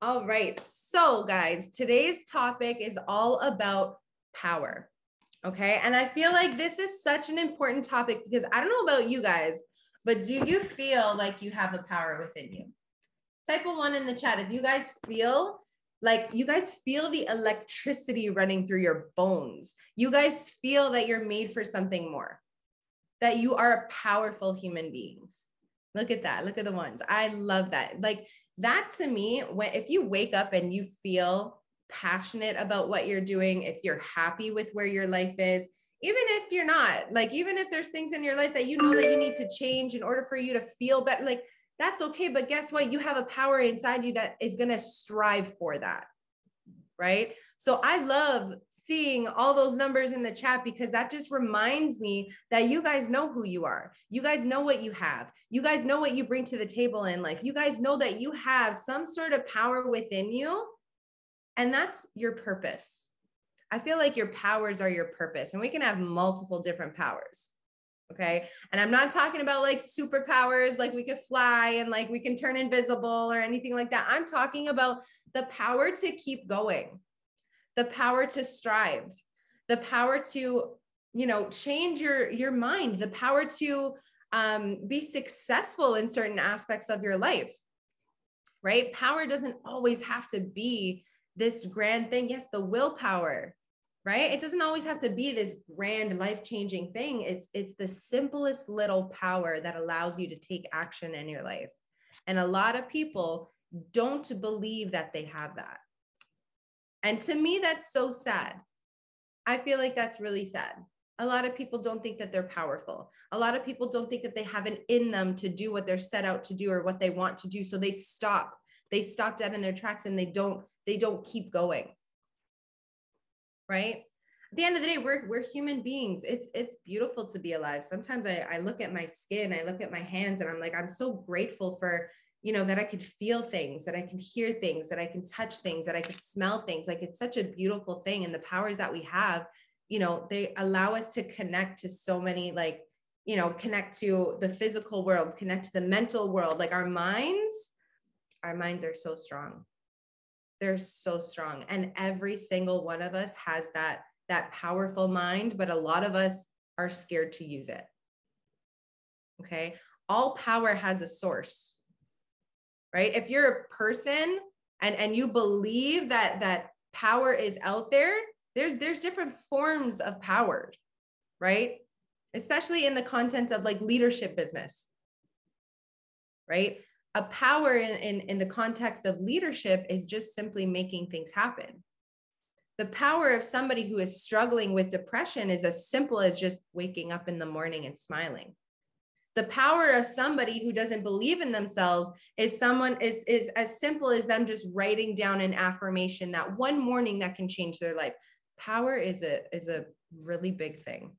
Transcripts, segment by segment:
All right. So, guys, today's topic is all about power. Okay. And I feel like this is such an important topic because I don't know about you guys, but do you feel like you have a power within you? Type a one in the chat if you guys feel like you guys feel the electricity running through your bones. You guys feel that you're made for something more, that you are powerful human beings. Look at that. Look at the ones. I love that. Like that to me, when if you wake up and you feel passionate about what you're doing, if you're happy with where your life is, even if you're not, like even if there's things in your life that you know that you need to change in order for you to feel better, like that's okay. But guess what? You have a power inside you that is going to strive for that. Right. So I love seeing all those numbers in the chat because that just reminds me that you guys know who you are. You guys know what you have. You guys know what you bring to the table in life. You guys know that you have some sort of power within you, and that's your purpose. I feel like your powers are your purpose, and we can have multiple different powers. Okay. And I'm not talking about like superpowers, like we could fly and like we can turn invisible or anything like that. I'm talking about the power to keep going, the power to strive, the power to, you know, change your your mind, the power to um, be successful in certain aspects of your life. Right? Power doesn't always have to be this grand thing. Yes, the willpower, right it doesn't always have to be this grand life-changing thing it's it's the simplest little power that allows you to take action in your life and a lot of people don't believe that they have that and to me that's so sad i feel like that's really sad a lot of people don't think that they're powerful a lot of people don't think that they have it in them to do what they're set out to do or what they want to do so they stop they stop dead in their tracks and they don't they don't keep going right? At the end of the day, we're we're human beings. It's it's beautiful to be alive. Sometimes I, I look at my skin, I look at my hands, and I'm like, I'm so grateful for you know that I could feel things, that I can hear things, that I can touch things, that I could smell things. Like it's such a beautiful thing. And the powers that we have, you know, they allow us to connect to so many like you know connect to the physical world connect to the mental world like our minds our minds are so strong they're so strong and every single one of us has that that powerful mind but a lot of us are scared to use it okay all power has a source right if you're a person and and you believe that that power is out there there's there's different forms of power right especially in the content of like leadership business right a power in, in, in the context of leadership is just simply making things happen. The power of somebody who is struggling with depression is as simple as just waking up in the morning and smiling. The power of somebody who doesn't believe in themselves is someone is, is as simple as them just writing down an affirmation that one morning that can change their life. Power is a is a really big thing.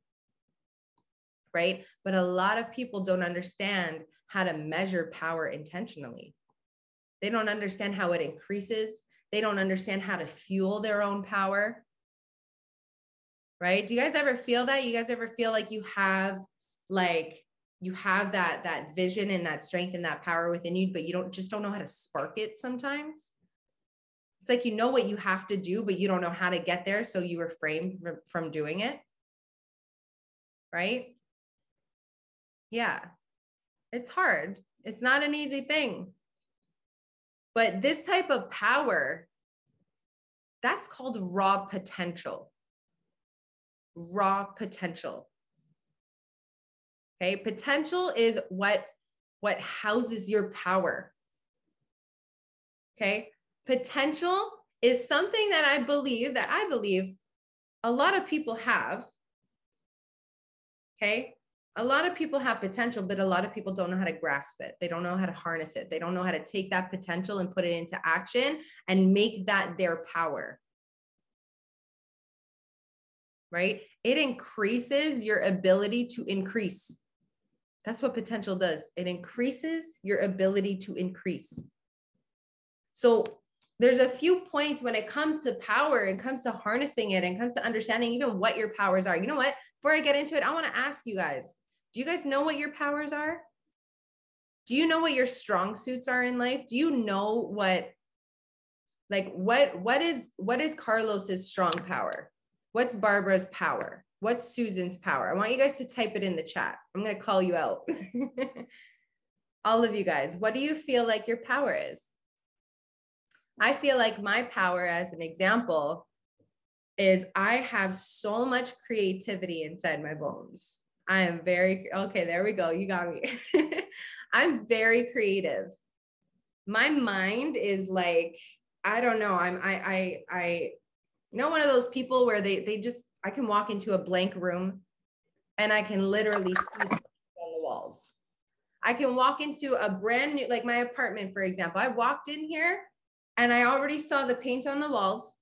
Right? But a lot of people don't understand how to measure power intentionally. They don't understand how it increases. They don't understand how to fuel their own power. Right? Do you guys ever feel that? You guys ever feel like you have like you have that that vision and that strength and that power within you but you don't just don't know how to spark it sometimes? It's like you know what you have to do but you don't know how to get there so you refrain from doing it. Right? Yeah it's hard. It's not an easy thing. But this type of power, that's called raw potential. Raw potential. Okay, potential is what what houses your power. Okay? Potential is something that I believe that I believe a lot of people have. Okay? a lot of people have potential, but a lot of people don't know how to grasp it. They don't know how to harness it. They don't know how to take that potential and put it into action and make that their power. Right? It increases your ability to increase. That's what potential does. It increases your ability to increase. So there's a few points when it comes to power and comes to harnessing it and comes to understanding even what your powers are. You know what? Before I get into it, I want to ask you guys do you guys know what your powers are? Do you know what your strong suits are in life? Do you know what Like what what is what is Carlos's strong power? What's Barbara's power? What's Susan's power? I want you guys to type it in the chat. I'm going to call you out. All of you guys, what do you feel like your power is? I feel like my power, as an example, is I have so much creativity inside my bones. I am very, okay, there we go. You got me. I'm very creative. My mind is like, I don't know. I'm, I, I, I, you know, one of those people where they, they just, I can walk into a blank room and I can literally see on the walls. I can walk into a brand new, like my apartment, for example. I walked in here and I already saw the paint on the walls.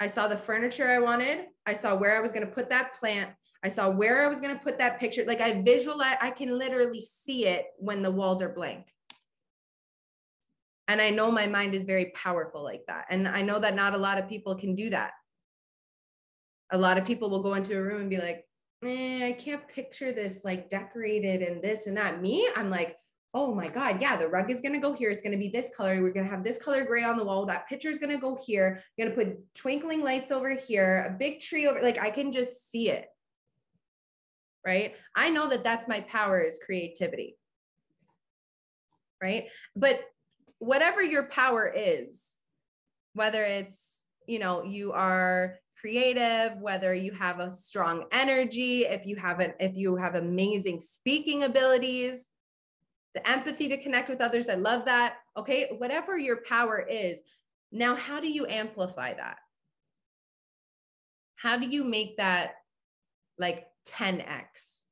I saw the furniture I wanted. I saw where I was going to put that plant. I saw where I was going to put that picture. Like I visualize, I can literally see it when the walls are blank. And I know my mind is very powerful like that. And I know that not a lot of people can do that. A lot of people will go into a room and be like, eh, I can't picture this like decorated and this and that. Me, I'm like, oh my God, yeah, the rug is going to go here. It's going to be this color. We're going to have this color gray on the wall. That picture is going to go here. I'm going to put twinkling lights over here, a big tree over, like I can just see it. Right. I know that that's my power is creativity. Right. But whatever your power is, whether it's, you know, you are creative, whether you have a strong energy, if you have an, if you have amazing speaking abilities, the empathy to connect with others. I love that. Okay. Whatever your power is. Now, how do you amplify that? How do you make that like 10x?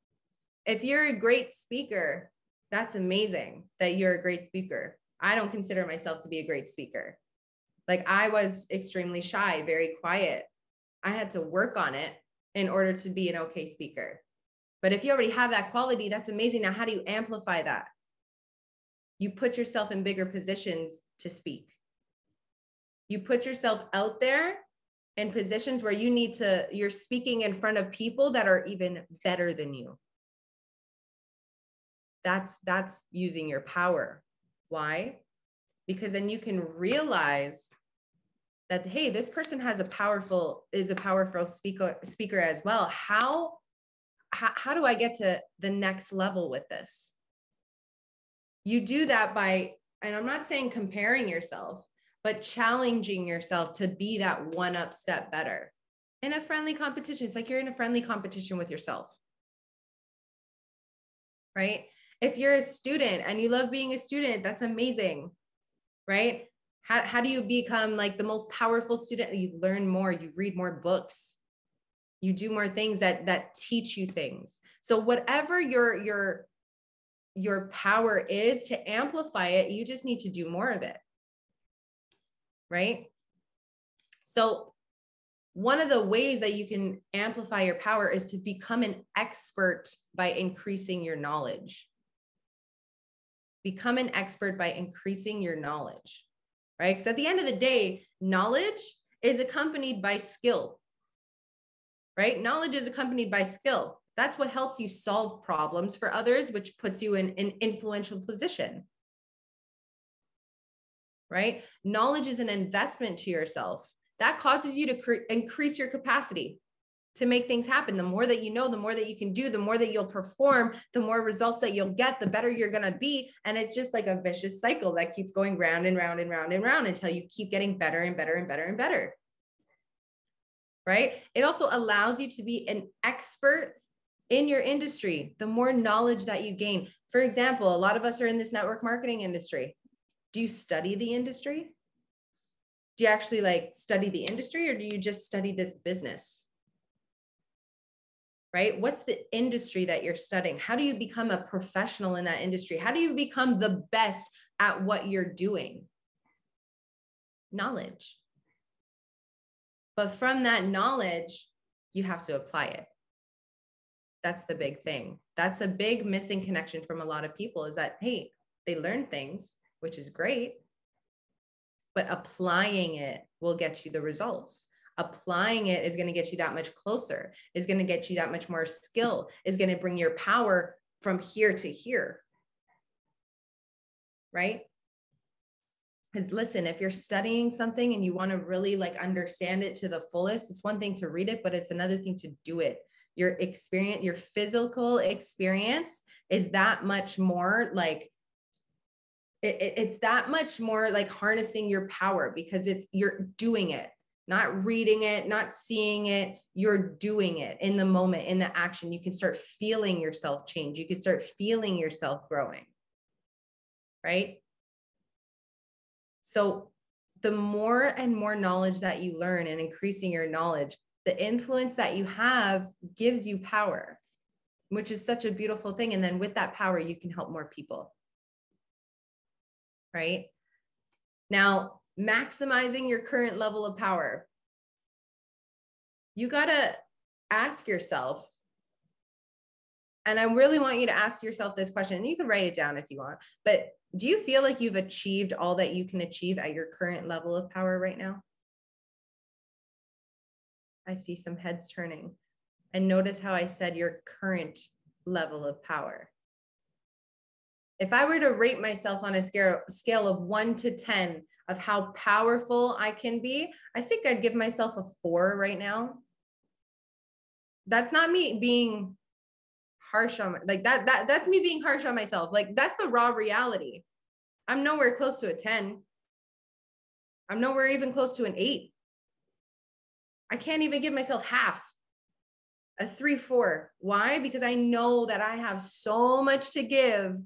If you're a great speaker, that's amazing that you're a great speaker. I don't consider myself to be a great speaker. Like I was extremely shy, very quiet. I had to work on it in order to be an okay speaker. But if you already have that quality, that's amazing. Now, how do you amplify that? You put yourself in bigger positions to speak. You put yourself out there in positions where you need to, you're speaking in front of people that are even better than you. That's that's using your power. Why? Because then you can realize that hey this person has a powerful is a powerful speaker speaker as well. How how, how do i get to the next level with this? You do that by and i'm not saying comparing yourself but challenging yourself to be that one up step better in a friendly competition. It's like you're in a friendly competition with yourself. Right? If you're a student and you love being a student that's amazing. Right how, how do you become like the most powerful student? You learn more you read more books. You do more things that that teach you things. So whatever your your your power is to amplify it you just need to do more of it. Right? So one of the ways that you can amplify your power is to become an expert by increasing your knowledge. Become an expert by increasing your knowledge right? Because at the end of the day, knowledge is accompanied by skill, right? Knowledge is accompanied by skill. That's what helps you solve problems for others, which puts you in an influential position, right? Knowledge is an investment to yourself. That causes you to cre- increase your capacity to make things happen. The more that you know, the more that you can do, the more that you'll perform, the more results that you'll get, the better you're going to be. And it's just like a vicious cycle that keeps going round and round and round and round until you keep getting better and better and better and better. Right? It also allows you to be an expert in your industry. The more knowledge that you gain. For example, a lot of us are in this network marketing industry. Do you study the industry? Do you actually like study the industry or do you just study this business? Right? What's the industry that you're studying? How do you become a professional in that industry? How do you become the best at what you're doing? Knowledge. But from that knowledge, you have to apply it. That's the big thing. That's a big missing connection from a lot of people is that, hey, they learn things, which is great, but applying it will get you the results applying it is going to get you that much closer is going to get you that much more skill is going to bring your power from here to here. Right? Because listen, if you're studying something and you want to really like understand it to the fullest, it's one thing to read it, but it's another thing to do it. Your experience, your physical experience is that much more like it, it's that much more like harnessing your power because it's you're doing it not reading it, not seeing it. You're doing it in the moment, in the action. You can start feeling yourself change. You can start feeling yourself growing. Right. So, the more and more knowledge that you learn and increasing your knowledge, the influence that you have gives you power, which is such a beautiful thing. And then with that power, you can help more people. Right. Now, maximizing your current level of power. You got to ask yourself, and I really want you to ask yourself this question, and you can write it down if you want, but do you feel like you've achieved all that you can achieve at your current level of power right now? I see some heads turning. And notice how I said your current level of power. If I were to rate myself on a scale, scale of one to 10 of how powerful I can be, I think I'd give myself a four right now. That's not me being harsh on like that that that's me being harsh on myself. Like that's the raw reality. I'm nowhere close to a 10. I'm nowhere even close to an 8. I can't even give myself half. A 3 4. Why? Because I know that I have so much to give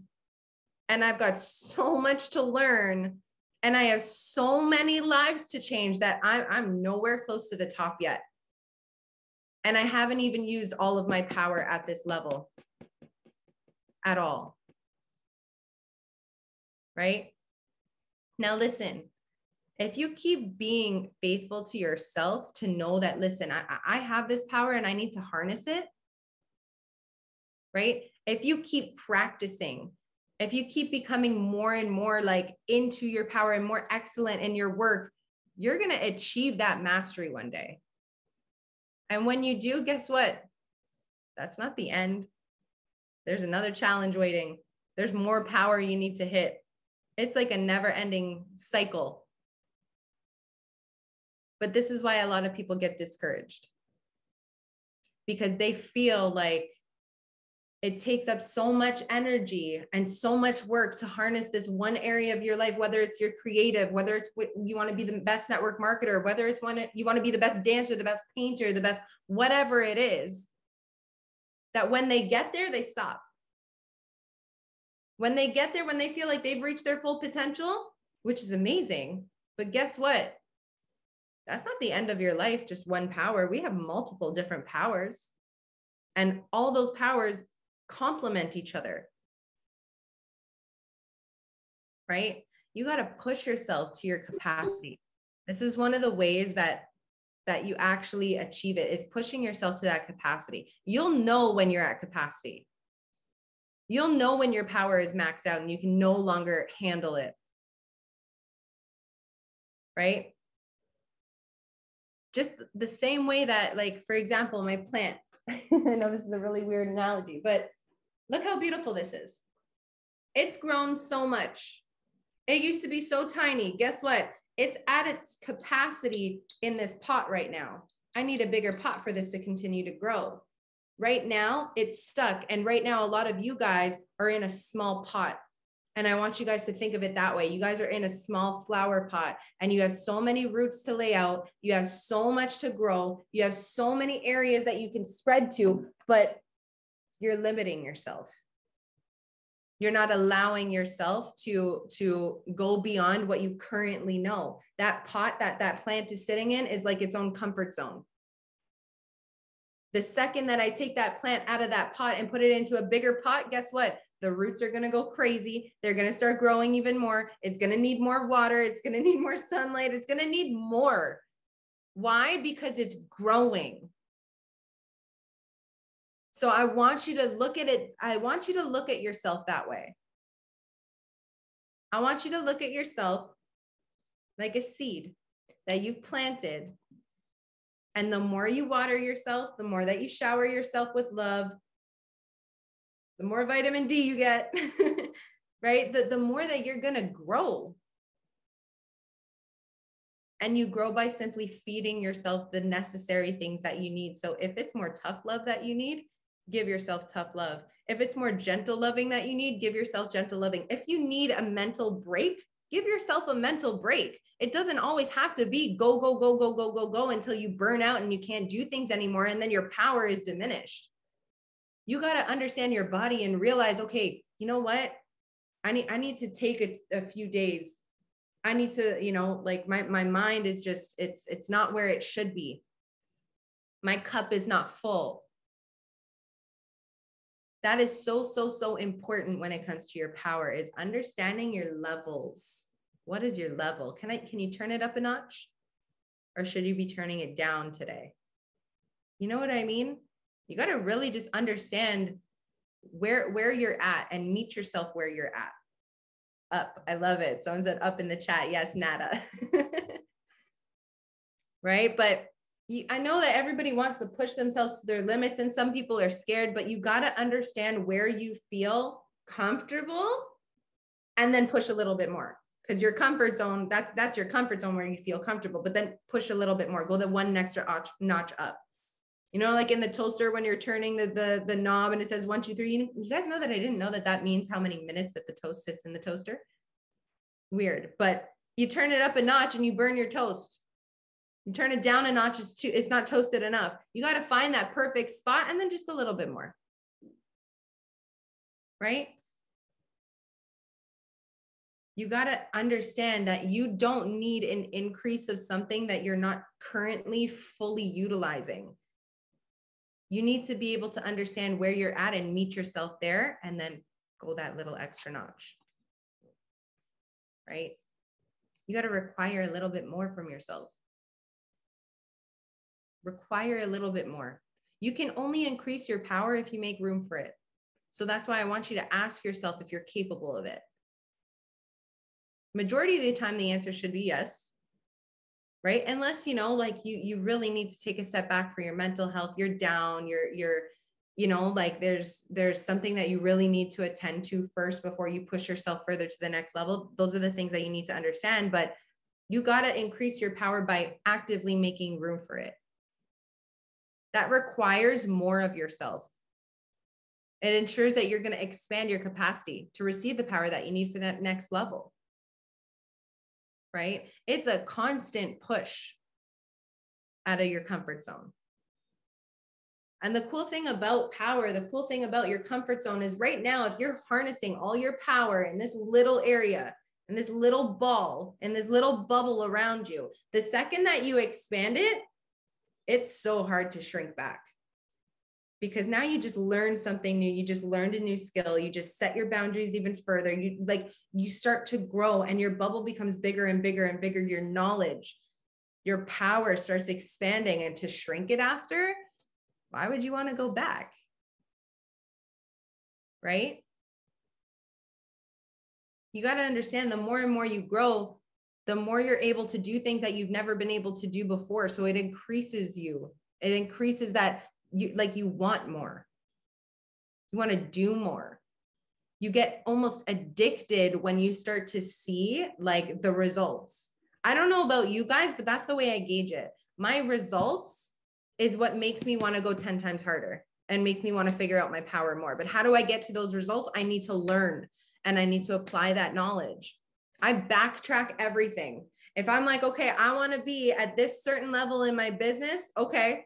and I've got so much to learn and I have so many lives to change that I'm, I'm nowhere close to the top yet. And I haven't even used all of my power at this level at all. Right? Now, listen, if you keep being faithful to yourself to know that, listen, I, I have this power and I need to harness it, right? If you keep practicing if you keep becoming more and more like into your power and more excellent in your work, you're going to achieve that mastery one day. And when you do, guess what? That's not the end. There's another challenge waiting. There's more power you need to hit. It's like a never ending cycle. But this is why a lot of people get discouraged because they feel like it takes up so much energy and so much work to harness this one area of your life whether it's your creative whether it's you want to be the best network marketer whether it's one you want to be the best dancer the best painter the best whatever it is that when they get there they stop. When they get there when they feel like they've reached their full potential which is amazing but guess what? That's not the end of your life just one power. We have multiple different powers. And all those powers complement each other. Right? You got to push yourself to your capacity. This is one of the ways that that you actually achieve it is pushing yourself to that capacity. You'll know when you're at capacity. You'll know when your power is maxed out and you can no longer handle it. Right? Just the same way that like for example, my plant I know this is a really weird analogy, but look how beautiful this is. It's grown so much. It used to be so tiny. Guess what? It's at its capacity in this pot right now. I need a bigger pot for this to continue to grow. Right now, it's stuck. And right now, a lot of you guys are in a small pot. And I want you guys to think of it that way. You guys are in a small flower pot and you have so many roots to lay out. You have so much to grow. You have so many areas that you can spread to, but you're limiting yourself. You're not allowing yourself to, to go beyond what you currently know. That pot that that plant is sitting in is like its own comfort zone. The second that I take that plant out of that pot and put it into a bigger pot, guess what? the roots are going to go crazy. They're going to start growing even more. It's going to need more water. It's going to need more sunlight. It's going to need more. Why? Because it's growing. So I want you to look at it. I want you to look at yourself that way. I want you to look at yourself like a seed that you've planted. And the more you water yourself, the more that you shower yourself with love, the more vitamin D you get, right? The, the more that you're going to grow. And you grow by simply feeding yourself the necessary things that you need. So if it's more tough love that you need, give yourself tough love. If it's more gentle loving that you need, give yourself gentle loving. If you need a mental break, give yourself a mental break. It doesn't always have to be go, go, go, go, go, go, go until you burn out and you can't do things anymore. And then your power is diminished. You got to understand your body and realize, okay, you know what? I need, I need to take a, a few days. I need to, you know, like my, my mind is just, it's, it's not where it should be. My cup is not full. That is so, so, so important when it comes to your power is understanding your levels. What is your level? Can I, can you turn it up a notch? Or should you be turning it down today? You know what I mean? You got to really just understand where where you're at and meet yourself where you're at up i love it someone said up in the chat yes nada right but you, i know that everybody wants to push themselves to their limits and some people are scared but you got to understand where you feel comfortable and then push a little bit more because your comfort zone that's that's your comfort zone where you feel comfortable but then push a little bit more go the one extra notch up you know, like in the toaster when you're turning the the, the knob and it says one, two, three. You, you guys know that I didn't know that that means how many minutes that the toast sits in the toaster. Weird, but you turn it up a notch and you burn your toast. You turn it down a notch, it's too, it's not toasted enough. You got to find that perfect spot and then just a little bit more. Right? You got to understand that you don't need an increase of something that you're not currently fully utilizing you need to be able to understand where you're at and meet yourself there and then go that little extra notch. Right? You got to require a little bit more from yourself. Require a little bit more. You can only increase your power if you make room for it. So that's why I want you to ask yourself if you're capable of it. Majority of the time, the answer should be yes right unless you know like you you really need to take a step back for your mental health you're down you're you're you know like there's there's something that you really need to attend to first before you push yourself further to the next level those are the things that you need to understand but you got to increase your power by actively making room for it that requires more of yourself it ensures that you're going to expand your capacity to receive the power that you need for that next level right? It's a constant push out of your comfort zone. And the cool thing about power, the cool thing about your comfort zone is right now, if you're harnessing all your power in this little area, in this little ball, in this little bubble around you, the second that you expand it, it's so hard to shrink back. Because now you just learned something new. You just learned a new skill. You just set your boundaries even further. You like you start to grow and your bubble becomes bigger and bigger and bigger. Your knowledge your power starts expanding. And to shrink it after why would you want to go back? Right? You got to understand the more and more you grow the more you're able to do things that you've never been able to do before. So it increases you. It increases that you like you want more. You want to do more. You get almost addicted when you start to see like the results. I don't know about you guys but that's the way i gauge it. My results is what makes me want to go 10 times harder and makes me want to figure out my power more. But how do i get to those results? I need to learn and i need to apply that knowledge i backtrack everything if i'm like okay i want to be at this certain level in my business okay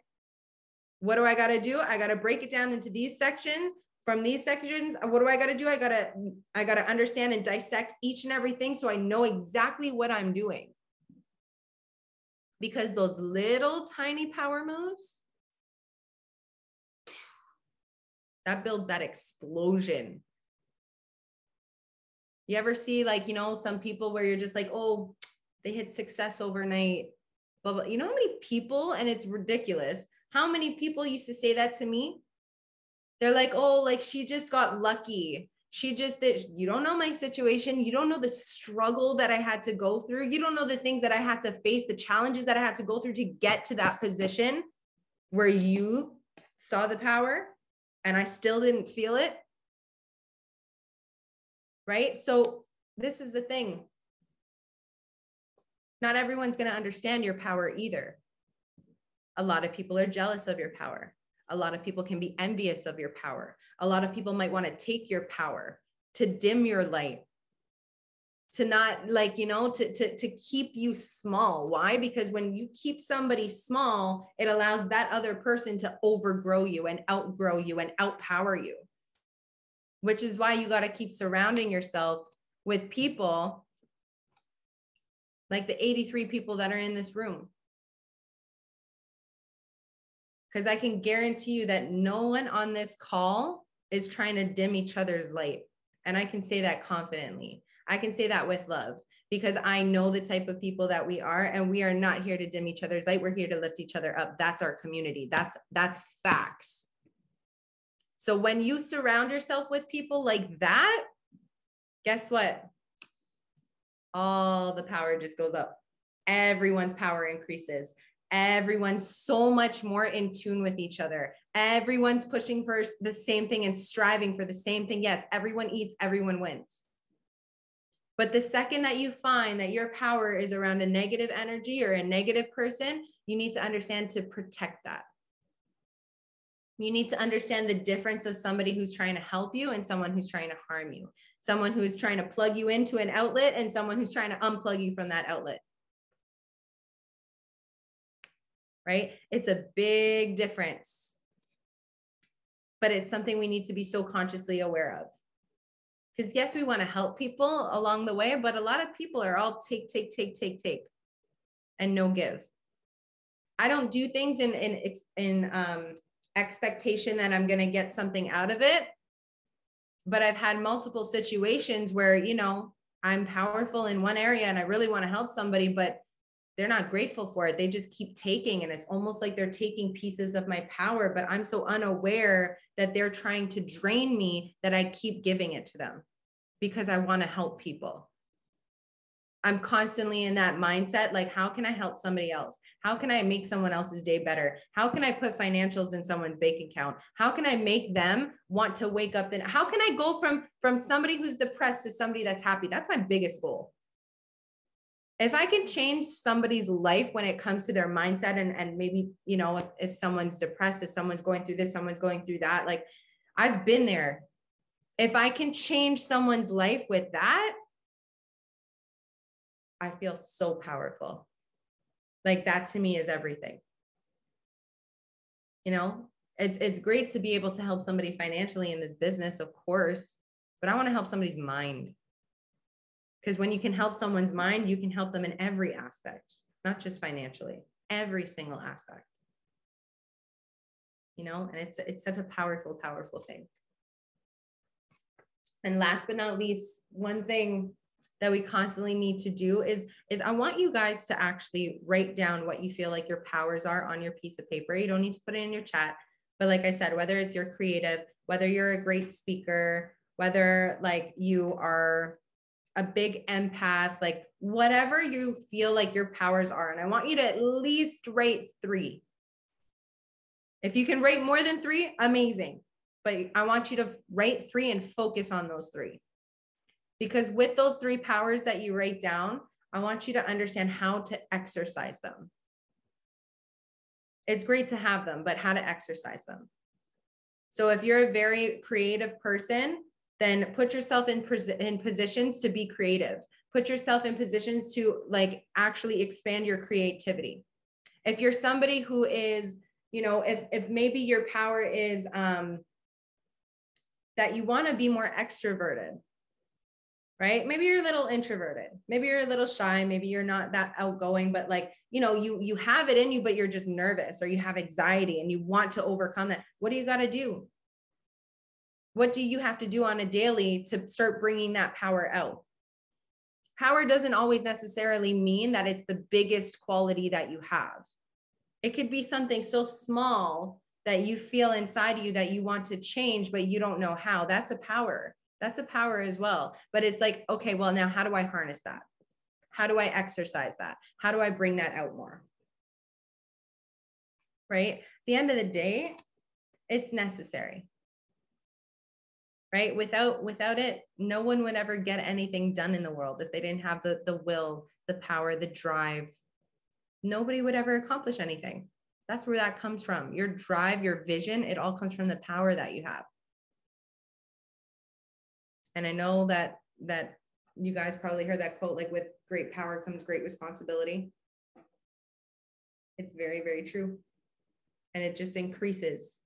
what do I got to do? I got to break it down into these sections. From these sections, uh, what do I got to do? I got to I got to understand and dissect each and everything so I know exactly what I'm doing. Because those little tiny power moves that builds that explosion. You ever see like, you know, some people where you're just like, "Oh, they hit success overnight." But you know how many people and it's ridiculous how many people used to say that to me? They're like, oh, like she just got lucky. She just that you don't know my situation. You don't know the struggle that I had to go through. You don't know the things that I had to face, the challenges that I had to go through to get to that position where you saw the power and I still didn't feel it. Right. So, this is the thing Not everyone's going to understand your power either. A lot of people are jealous of your power. A lot of people can be envious of your power. A lot of people might want to take your power to dim your light, to not like, you know, to, to, to keep you small. Why? Because when you keep somebody small, it allows that other person to overgrow you and outgrow you and outpower you, which is why you got to keep surrounding yourself with people like the 83 people that are in this room. Because I can guarantee you that no one on this call is trying to dim each other's light. And I can say that confidently. I can say that with love because I know the type of people that we are and we are not here to dim each other's light. We're here to lift each other up. That's our community. That's that's facts. So when you surround yourself with people like that, guess what? all the power just goes up. Everyone's power increases. Everyone's so much more in tune with each other. Everyone's pushing for the same thing and striving for the same thing. Yes, everyone eats, everyone wins. But the second that you find that your power is around a negative energy or a negative person, you need to understand to protect that. You need to understand the difference of somebody who's trying to help you and someone who's trying to harm you, someone who's trying to plug you into an outlet and someone who's trying to unplug you from that outlet. Right? It's a big difference. But it's something we need to be so consciously aware of. Because, yes, we want to help people along the way, but a lot of people are all take, take, take, take, take, and no give. I don't do things in in in um, expectation that I'm going to get something out of it. But I've had multiple situations where, you know, I'm powerful in one area and I really want to help somebody, but they're not grateful for it. They just keep taking, and it's almost like they're taking pieces of my power, but I'm so unaware that they're trying to drain me that I keep giving it to them because I want to help people. I'm constantly in that mindset like, how can I help somebody else? How can I make someone else's day better? How can I put financials in someone's bank account? How can I make them want to wake up? Then, how can I go from, from somebody who's depressed to somebody that's happy? That's my biggest goal. If I can change somebody's life when it comes to their mindset, and, and maybe, you know, if, if someone's depressed, if someone's going through this, someone's going through that, like I've been there. If I can change someone's life with that, I feel so powerful. Like that to me is everything. You know, it's it's great to be able to help somebody financially in this business, of course, but I want to help somebody's mind. Because when you can help someone's mind, you can help them in every aspect, not just financially, every single aspect. You know, and it's it's such a powerful, powerful thing. And last but not least, one thing that we constantly need to do is is I want you guys to actually write down what you feel like your powers are on your piece of paper. You don't need to put it in your chat, but like I said, whether it's your creative, whether you're a great speaker, whether like you are a big empath, like whatever you feel like your powers are. And I want you to at least rate 3. If you can rate more than 3, amazing. But I want you to rate 3 and focus on those 3. Because with those three powers that you write down, I want you to understand how to exercise them. It's great to have them, but how to exercise them. So if you're a very creative person, then put yourself in, in positions to be creative. Put yourself in positions to like actually expand your creativity. If you're somebody who is, you know, if if maybe your power is um that you want to be more extroverted, right? Maybe you're a little introverted. Maybe you're a little shy. Maybe you're not that outgoing but like you know you you have it in you but you're just nervous or you have anxiety and you want to overcome that. What do you got to do? What do you have to do on a daily to start bringing that power out? Power doesn't always necessarily mean that it's the biggest quality that you have. It could be something so small that you feel inside you that you want to change but you don't know how. That's a power that's a power as well. But it's like, okay, well, now how do I harness that? How do I exercise that? How do I bring that out more? Right? At the end of the day, it's necessary. right without without it no one would ever get anything done in the world if they didn't have the the will the power the drive nobody would ever accomplish anything that's where that comes from your drive your vision it all comes from the power that you have and i know that that you guys probably heard that quote like with great power comes great responsibility it's very very true and it just increases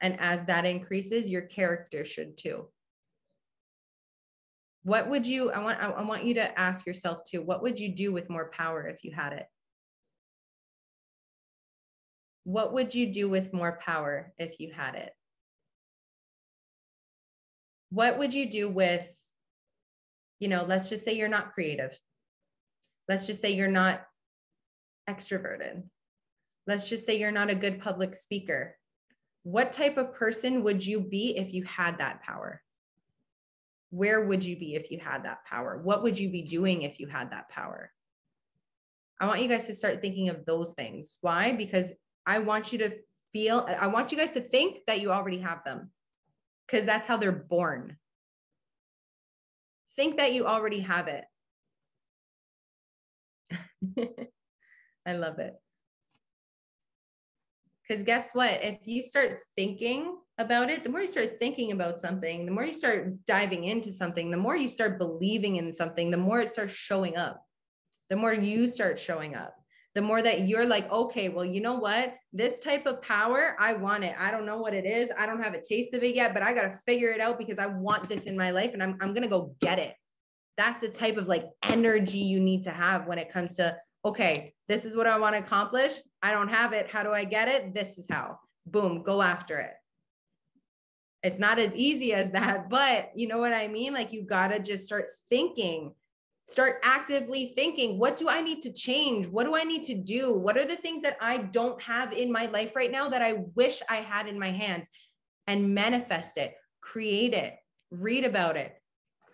and as that increases, your character should too. What would you, I want, I want you to ask yourself too, what would you do with more power if you had it? What would you do with more power if you had it? What would you do with, you know, let's just say you're not creative. Let's just say you're not extroverted. Let's just say you're not a good public speaker what type of person would you be if you had that power? Where would you be if you had that power? What would you be doing if you had that power? I want you guys to start thinking of those things. Why? Because I want you to feel, I want you guys to think that you already have them because that's how they're born. Think that you already have it. I love it. Because guess what? If you start thinking about it, the more you start thinking about something, the more you start diving into something, the more you start believing in something, the more it starts showing up, the more you start showing up, the more that you're like, okay, well, you know what? This type of power, I want it. I don't know what it is. I don't have a taste of it yet, but I got to figure it out because I want this in my life and I'm, I'm going to go get it. That's the type of like energy you need to have when it comes to okay, this is what I want to accomplish. I don't have it. How do I get it? This is how. Boom, go after it. It's not as easy as that, but you know what I mean? Like you got to just start thinking, start actively thinking, what do I need to change? What do I need to do? What are the things that I don't have in my life right now that I wish I had in my hands? And manifest it, create it, read about it,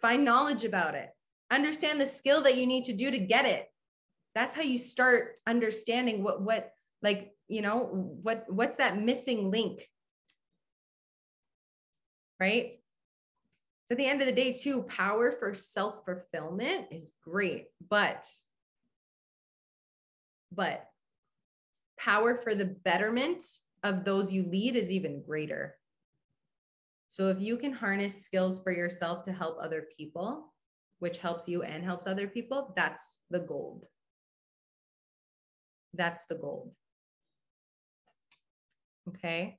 find knowledge about it, understand the skill that you need to do to get it that's how you start understanding what what like you know what what's that missing link right so at the end of the day too power for self fulfillment is great but but power for the betterment of those you lead is even greater so if you can harness skills for yourself to help other people which helps you and helps other people that's the gold that's the gold. Okay.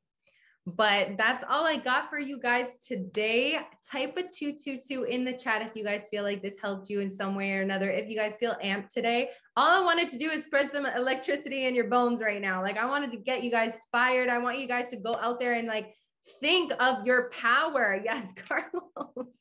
But that's all I got for you guys today. Type a 222 in the chat if you guys feel like this helped you in some way or another. If you guys feel amped today, all I wanted to do is spread some electricity in your bones right now. Like I wanted to get you guys fired. I want you guys to go out there and like think of your power. Yes, Carlos.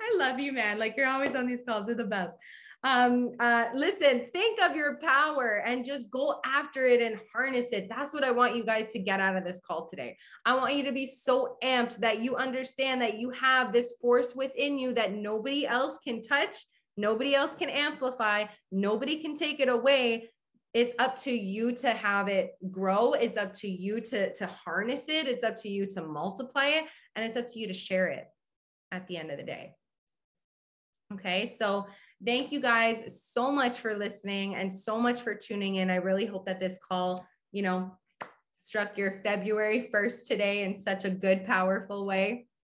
I love you, man. Like you're always on these calls. You're the best um, uh, listen, think of your power and just go after it and harness it. That's what I want you guys to get out of this call today. I want you to be so amped that you understand that you have this force within you that nobody else can touch, nobody else can amplify, nobody can take it away. It's up to you to have it grow. It's up to you to, to harness it. It's up to you to multiply it. And it's up to you to share it at the end of the day. Okay. So Thank you guys so much for listening and so much for tuning in. I really hope that this call, you know, struck your February 1st today in such a good, powerful way.